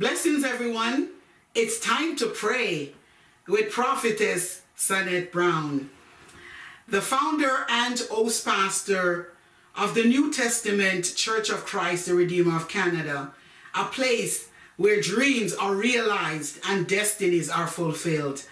Blessings, everyone. It's time to pray with Prophetess Sanette Brown, the founder and host pastor of the New Testament Church of Christ, the Redeemer of Canada, a place where dreams are realized and destinies are fulfilled.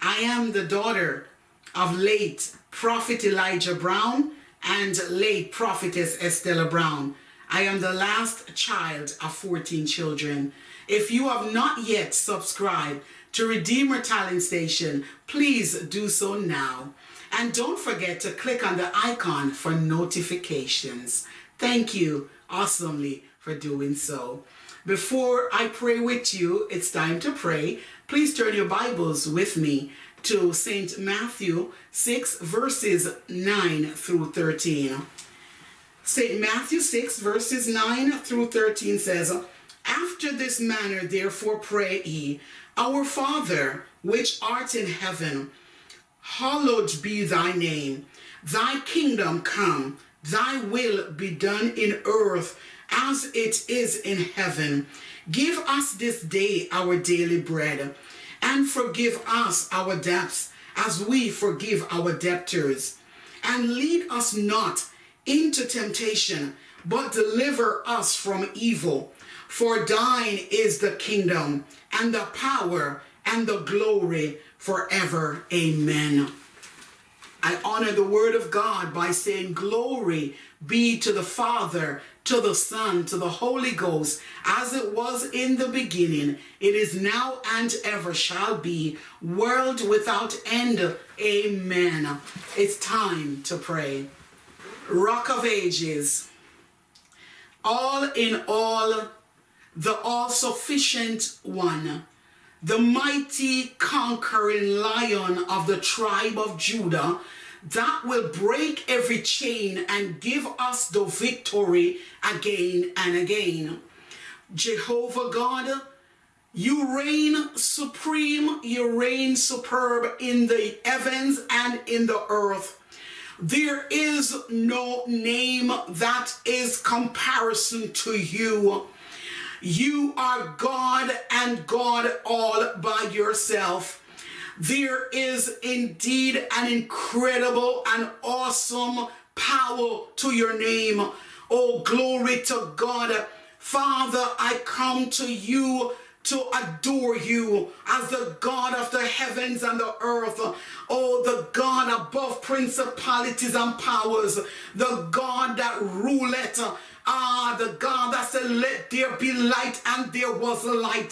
I am the daughter of late Prophet Elijah Brown and late Prophetess Estella Brown. I am the last child of 14 children. If you have not yet subscribed to Redeemer Talent Station, please do so now. And don't forget to click on the icon for notifications. Thank you awesomely for doing so. Before I pray with you, it's time to pray. Please turn your Bibles with me to St. Matthew 6, verses 9 through 13. St. Matthew 6, verses 9 through 13 says, after this manner, therefore, pray ye, Our Father, which art in heaven, hallowed be thy name. Thy kingdom come, thy will be done in earth as it is in heaven. Give us this day our daily bread, and forgive us our debts as we forgive our debtors. And lead us not into temptation, but deliver us from evil. For thine is the kingdom and the power and the glory forever. Amen. I honor the word of God by saying, Glory be to the Father, to the Son, to the Holy Ghost, as it was in the beginning, it is now and ever shall be, world without end. Amen. It's time to pray. Rock of Ages, all in all, the all sufficient one, the mighty conquering lion of the tribe of Judah, that will break every chain and give us the victory again and again. Jehovah God, you reign supreme, you reign superb in the heavens and in the earth. There is no name that is comparison to you. You are God and God all by yourself. There is indeed an incredible and awesome power to your name. Oh, glory to God. Father, I come to you to adore you as the God of the heavens and the earth. Oh, the God above principalities and powers, the God that ruleth Ah, the God that said, Let there be light, and there was light.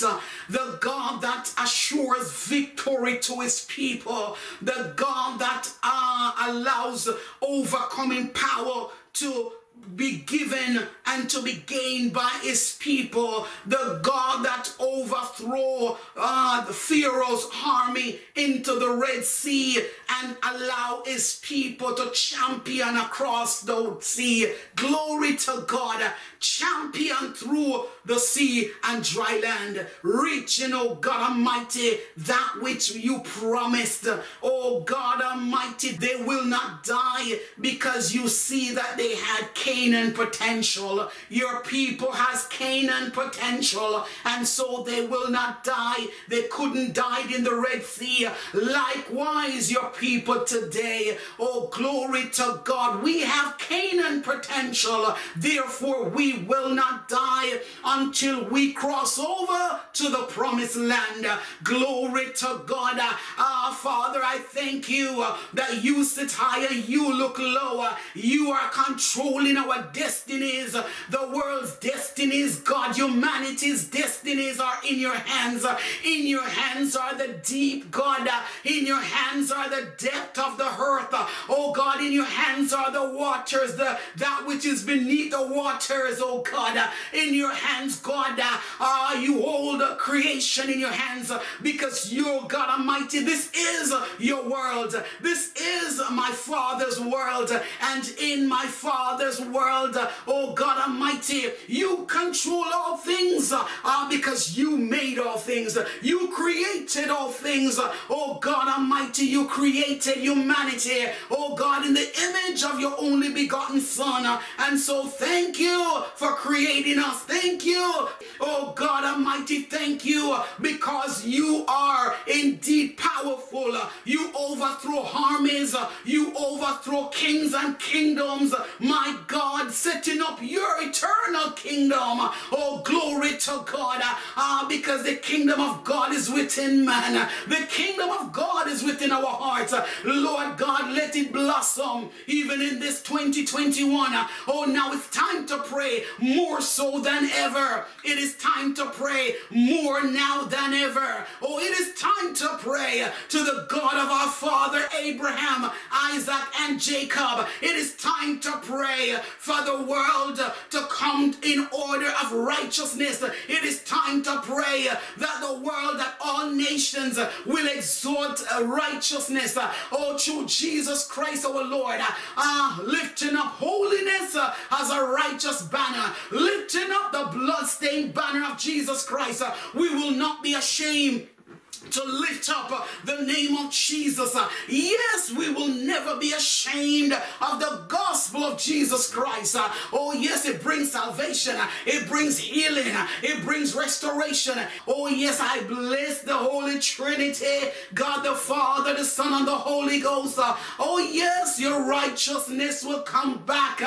The God that assures victory to his people. The God that uh, allows overcoming power to be given and to be gained by his people. The God that overthrow uh, the Pharaoh's army into the Red Sea and allow his people to champion across the sea. Glory to God. Champion through the sea and dry land. Reaching, oh God Almighty, that which you promised. Oh God Almighty, they will not die because you see that they had Canaan potential. Your people has Canaan potential and so they will not die. They couldn't die in the Red Sea. Likewise, your people today, oh glory to God, we have Canaan potential. Therefore, we will not die until we cross over to the promised land. Glory to God. Ah, Father, I thank you that you sit higher, you look lower. You are controlling our destinies, the world's destinies, God, humanity's destinies are in your hands. In your hands are the deep, God. In your hands are the depth of the earth. Oh God, in your hands are the waters, the that which is beneath the waters, oh God. In your hands, God, uh, you hold creation in your hands because you're God Almighty, this is your world. This is my Father's world. And in my Father's world, oh God Almighty, you control all things uh, because you made all things. You created all things. Oh God Almighty, you created humanity. Oh God, in the image of your only begotten Son. And so thank you for creating us. Thank you, oh God Almighty. Thank you because you are indeed powerful. You overthrow armies, you overthrow kings and kingdoms. My God, setting up your eternal kingdom. Oh, glory to God. Uh, because the kingdom of God is within man. The kingdom of God is within our hearts. Lord God, let it blossom even in this 2021. Oh, now it's time to pray more so than ever. It is time to pray more now than ever. Oh, it is time to pray to the God of our father Abraham, Isaac, and Jacob. It is time to pray for the world to come in order of righteousness. It is time to pray that the world, nations will exalt righteousness. Oh, through Jesus Christ our Lord, uh, lifting up holiness uh, as a righteous banner, lifting up the blood-stained banner of Jesus Christ. Uh, we will not be ashamed to lift up the name of Jesus. Yes, we will never be ashamed of the gospel of Jesus Christ. Oh, yes, it brings salvation, it brings healing, it brings restoration. Oh, yes, I bless the Holy Trinity, God the Father, the Son, and the Holy Ghost. Oh, yes, your righteousness will come back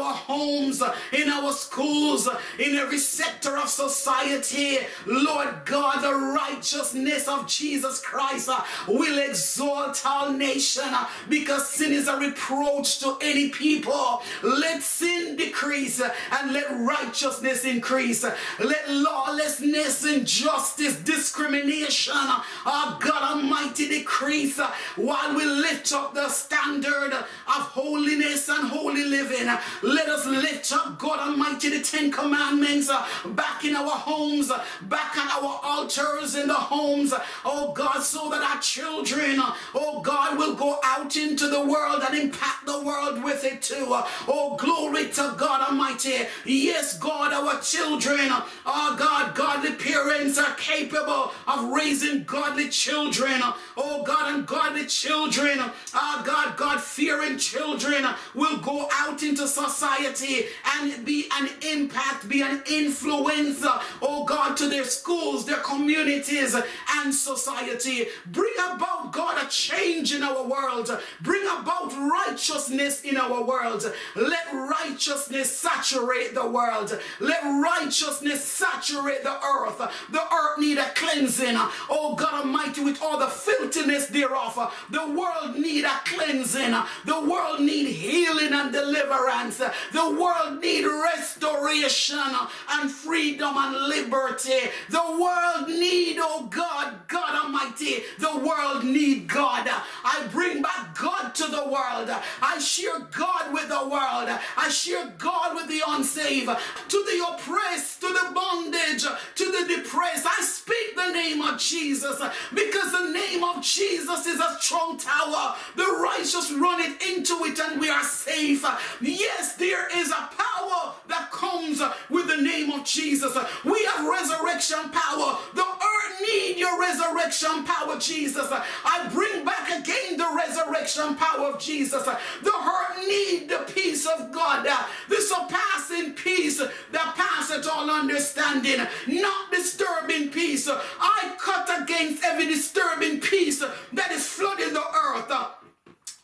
our homes, in our schools, in every sector of society. Lord God, the righteousness of Jesus Christ will exalt our nation because sin is a reproach to any people. Let sin decrease and let righteousness increase. Let lawlessness, injustice, discrimination, our God Almighty decrease while we lift up the standard of holiness and holy living. Let us lift up God Almighty the Ten Commandments uh, back in our homes, uh, back on our altars in the homes, uh, oh God, so that our children, oh God, will go out into the world and impact the world with it too. Oh, glory to God Almighty. Yes, God, our children, oh God, godly parents are capable of raising godly children. Oh God, and godly children, oh God, God fearing children will go out into society and be an impact, be an influence, oh God, to their schools, their communities, and society. Bring about, God, a change in our world. Bring about righteousness in our world. Let righteousness saturate the world. Let righteousness saturate the earth. The earth need a cleansing. Oh God Almighty, with all the filthiness thereof. The world need a cleansing. The world need healing and deliverance. The world need restoration and freedom and liberty. The world need, oh God, God Almighty, the world need God. I bring back God to the world. I share God with the world. I share God with the unsaved, to the oppressed, to the bondage, to the depressed. I speak the name of Jesus because the name of Jesus is a strong tower. The righteous run it into it and we are safe. Yes, there is a power that comes with the name of Jesus. We have resurrection power. The earth need your resurrection power, Jesus. I bring back again the resurrection power of Jesus. The earth need the peace of God, the surpassing peace that passeth all understanding, not disturbing peace. I cut against every disturbing peace that is flooding the earth.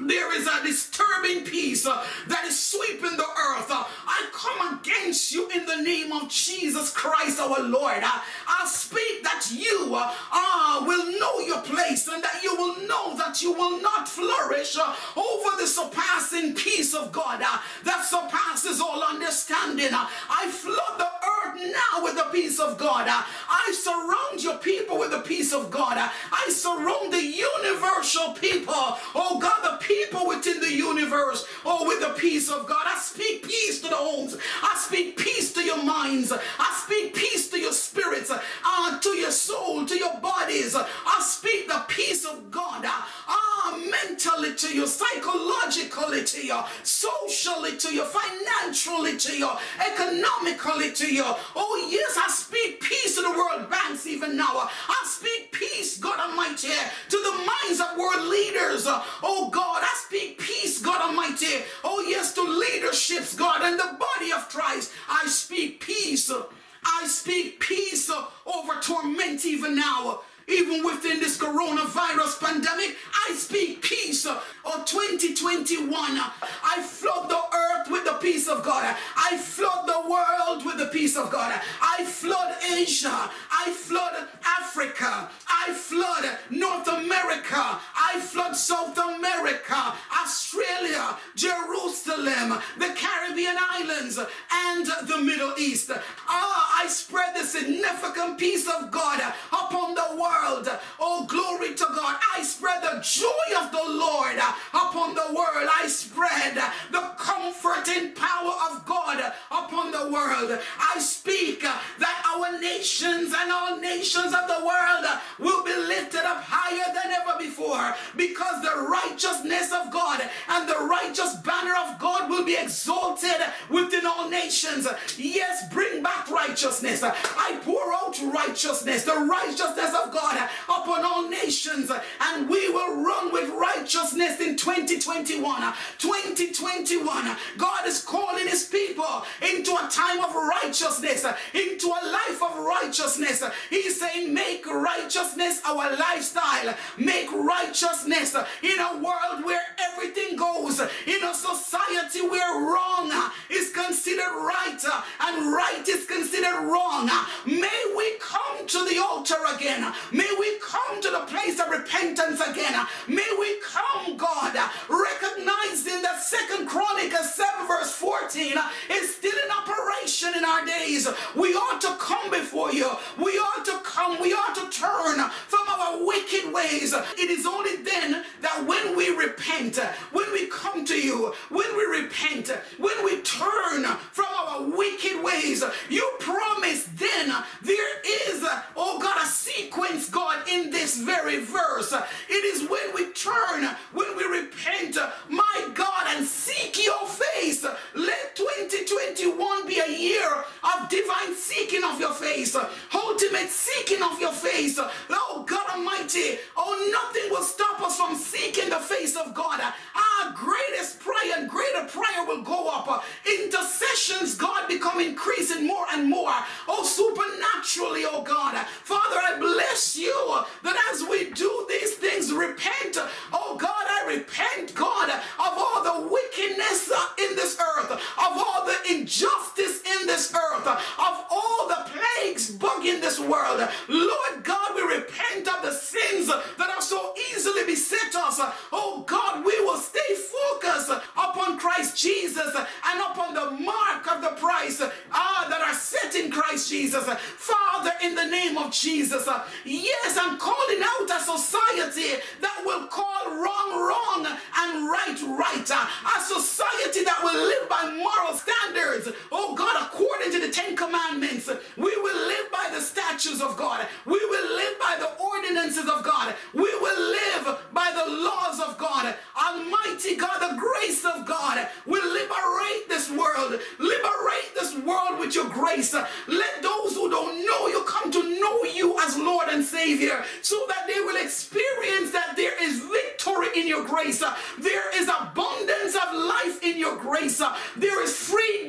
There is a disturbing peace uh, that is sweeping the earth. Uh, I come against you in the name of Jesus Christ our Lord. Uh, I speak that you uh, will know your place and that you will know that you will not flourish over the surpassing peace of God that surpasses all understanding. I flood the earth now with the peace of God. I surround your people with the peace of God. I surround the universal people. Oh God, the people within the universe, oh, with the peace of God. I speak peace to the homes. I speak peace to your minds. I speak peace to your spirits, uh, to your soul, to your bodies. I speak the peace of God. Uh, mentally to you, psychologically to you, socially to you, financially to you, economically to you. Oh, yes, I speak peace to the world banks even now. I speak peace, God Almighty, to the minds of world leaders. Oh, God, I speak peace, God Almighty. Oh, yes, to leaderships, God, and the body of Christ. I speak peace. I speak peace over torment even now even within this coronavirus pandemic. I speak peace. Or 2021, I flood the earth with the peace of God. I flood the world with the peace of God. I flood Asia. I flood Africa. I flood North America. I flood South America, Australia, Jerusalem, the Caribbean islands, and the Middle East. Ah, I spread the significant peace of God be exalted within nations. Yes, bring back righteousness. I pour out righteousness, the righteousness of God upon all nations, and we will run with righteousness in 2021. 2021, God is calling his people into a time of righteousness, into a life of righteousness. He's saying, make righteousness our lifestyle, make righteousness in a world where everything goes, in a society where wrong is considered right uh, and right is considered wrong. Uh, may we come to the altar again. May we come to the place of repentance again. Uh, may we come, God, recognizing that Second Chronicles 7 verse 14 is still in operation in our days. We ought to come before you. Oh God, we will stay focused upon Christ Jesus and upon the mark of the price ah, that are set in Christ Jesus. Father, in the name of Jesus, yes, I'm grace. Let those who don't know you come to know you as Lord and Savior so that they will experience that there is victory in your grace. There is abundance of life in your grace. There is freedom,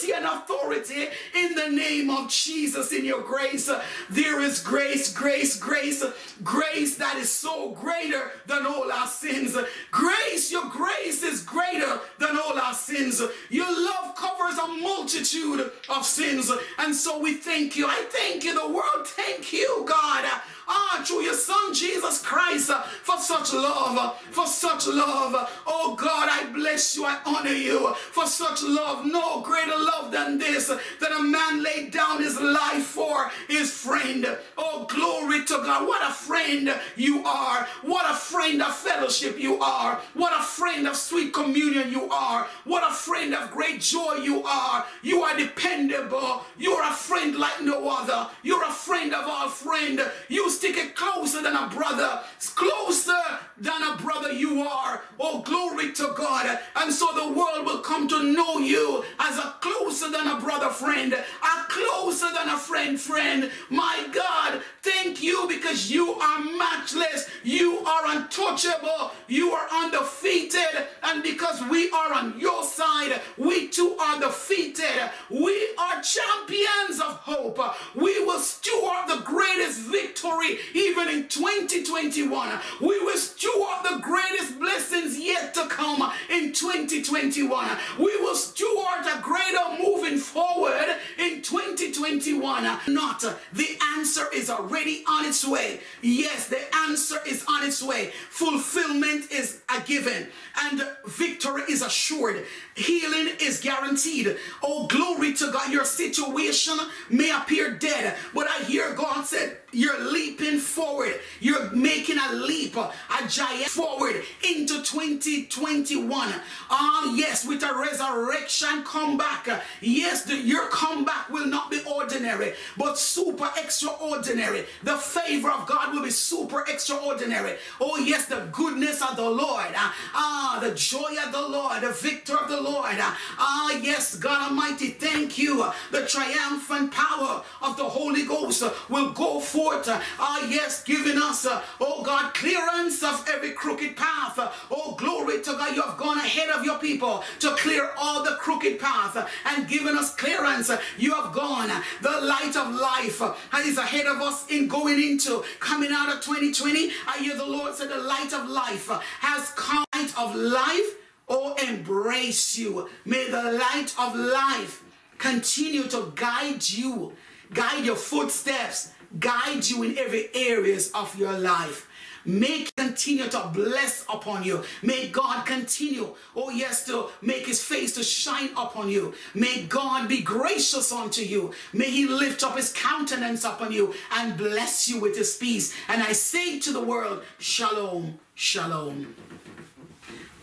liberty, and authority in the name of Jesus in your grace. There is grace, grace, grace, grace that is so greater than all our sins. Grace, your grace is greater than all our sins. Your love covers a multitude of sins. And so we thank you. I thank you. The world thank you, God. Ah, through your son Jesus Christ uh, for such love, uh, for such love. Oh God, I bless you, I honor you for such love. No greater love than this, that a man laid down his life for his friend. Oh, glory to God. What a friend you are. What a friend of fellowship you are. What a friend of sweet communion you are. What a friend of great joy you are. You are dependable. You're a friend like no other. You're a friend of all friend. You stick it closer than a brother, closer than a brother you are. Oh, glory to God. And so the world will come to know you as a closer than a brother friend, a closer than a friend friend. My God, thank you because you are matchless. You are untouchable. You are undefeated. And because we are on your side, we too are defeated. We are champions of hope. We will steward the greatest victory even in 2021. We will steward the greatest blessings yet to come in 2021. We will steward a greater moving forward in 2021. Not the answer is already on its way. Yes, the answer is on its way. Fulfillment is a given and victory is assured. Healing is guaranteed. Oh, glory to God. Your situation may appear dead, but I hear God said, You're leaping forward. You're making a leap, a giant forward into 2021. Ah, yes, with a resurrection comeback. Yes, the, your comeback will not be ordinary, but super extraordinary. The favor of God will be super extraordinary. Oh, yes, the goodness of the Lord. Ah, the joy of the Lord, the victor of the Lord. Ah, yes, God Almighty, thank you. The triumphant power of the Holy Ghost will go forth. Uh, ah, yes, giving us, uh, oh God, clearance of every crooked path. Uh, oh, glory to God, you have gone ahead of your people to clear all the crooked path and given us clearance. You have gone. The light of life and is ahead of us in going into coming out of 2020. I hear the Lord say the light of life has come. Light of life oh embrace you may the light of life continue to guide you guide your footsteps guide you in every areas of your life may continue to bless upon you. May God continue, oh yes, to make his face to shine upon you. May God be gracious unto you. May he lift up his countenance upon you and bless you with his peace. And I say to the world, Shalom, Shalom.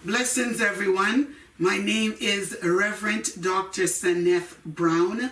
Blessings, everyone. My name is Reverend Dr. Saneth Brown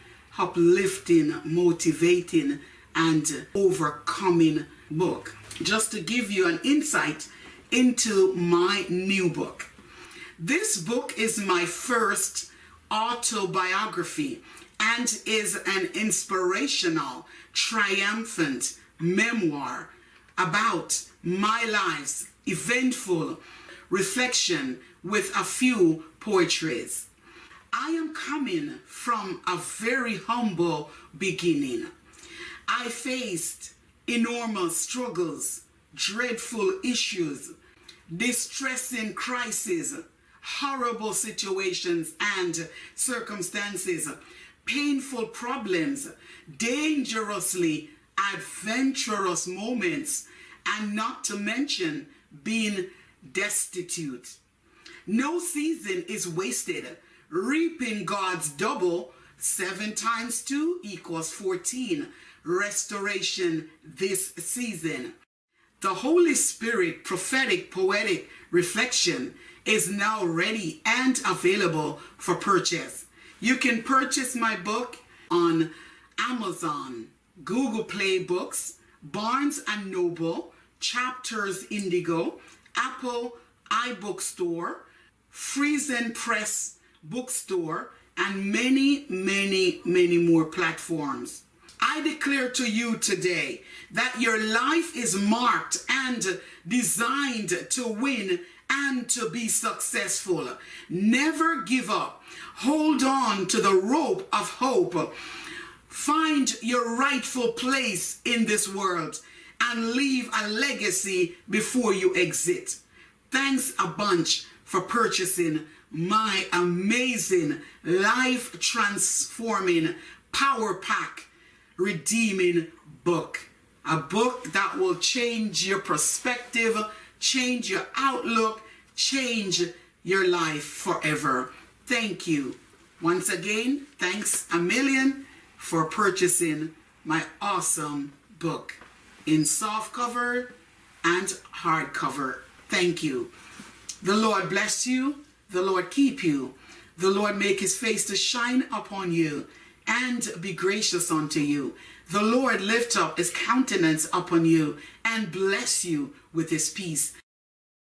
uplifting, motivating, and overcoming book. Just to give you an insight into my new book. This book is my first autobiography and is an inspirational, triumphant memoir about my life's eventful reflection with a few poetries. I am coming from a very humble beginning. I faced enormous struggles, dreadful issues, distressing crises, horrible situations and circumstances, painful problems, dangerously adventurous moments, and not to mention being destitute. No season is wasted. Reaping God's double, seven times two equals 14 restoration this season. The Holy Spirit prophetic poetic reflection is now ready and available for purchase. You can purchase my book on Amazon, Google Play Books, Barnes and Noble, Chapters Indigo, Apple iBookstore, Friesen Press Bookstore, and many, many, many more platforms. I declare to you today that your life is marked and designed to win and to be successful. Never give up. Hold on to the rope of hope. Find your rightful place in this world and leave a legacy before you exit. Thanks a bunch for purchasing my amazing life transforming power pack redeeming book. A book that will change your perspective, change your outlook, change your life forever. Thank you. Once again, thanks a million for purchasing my awesome book in soft cover and hardcover. Thank you. The Lord bless you. The Lord keep you. The Lord make his face to shine upon you and be gracious unto you. The Lord lift up his countenance upon you and bless you with his peace.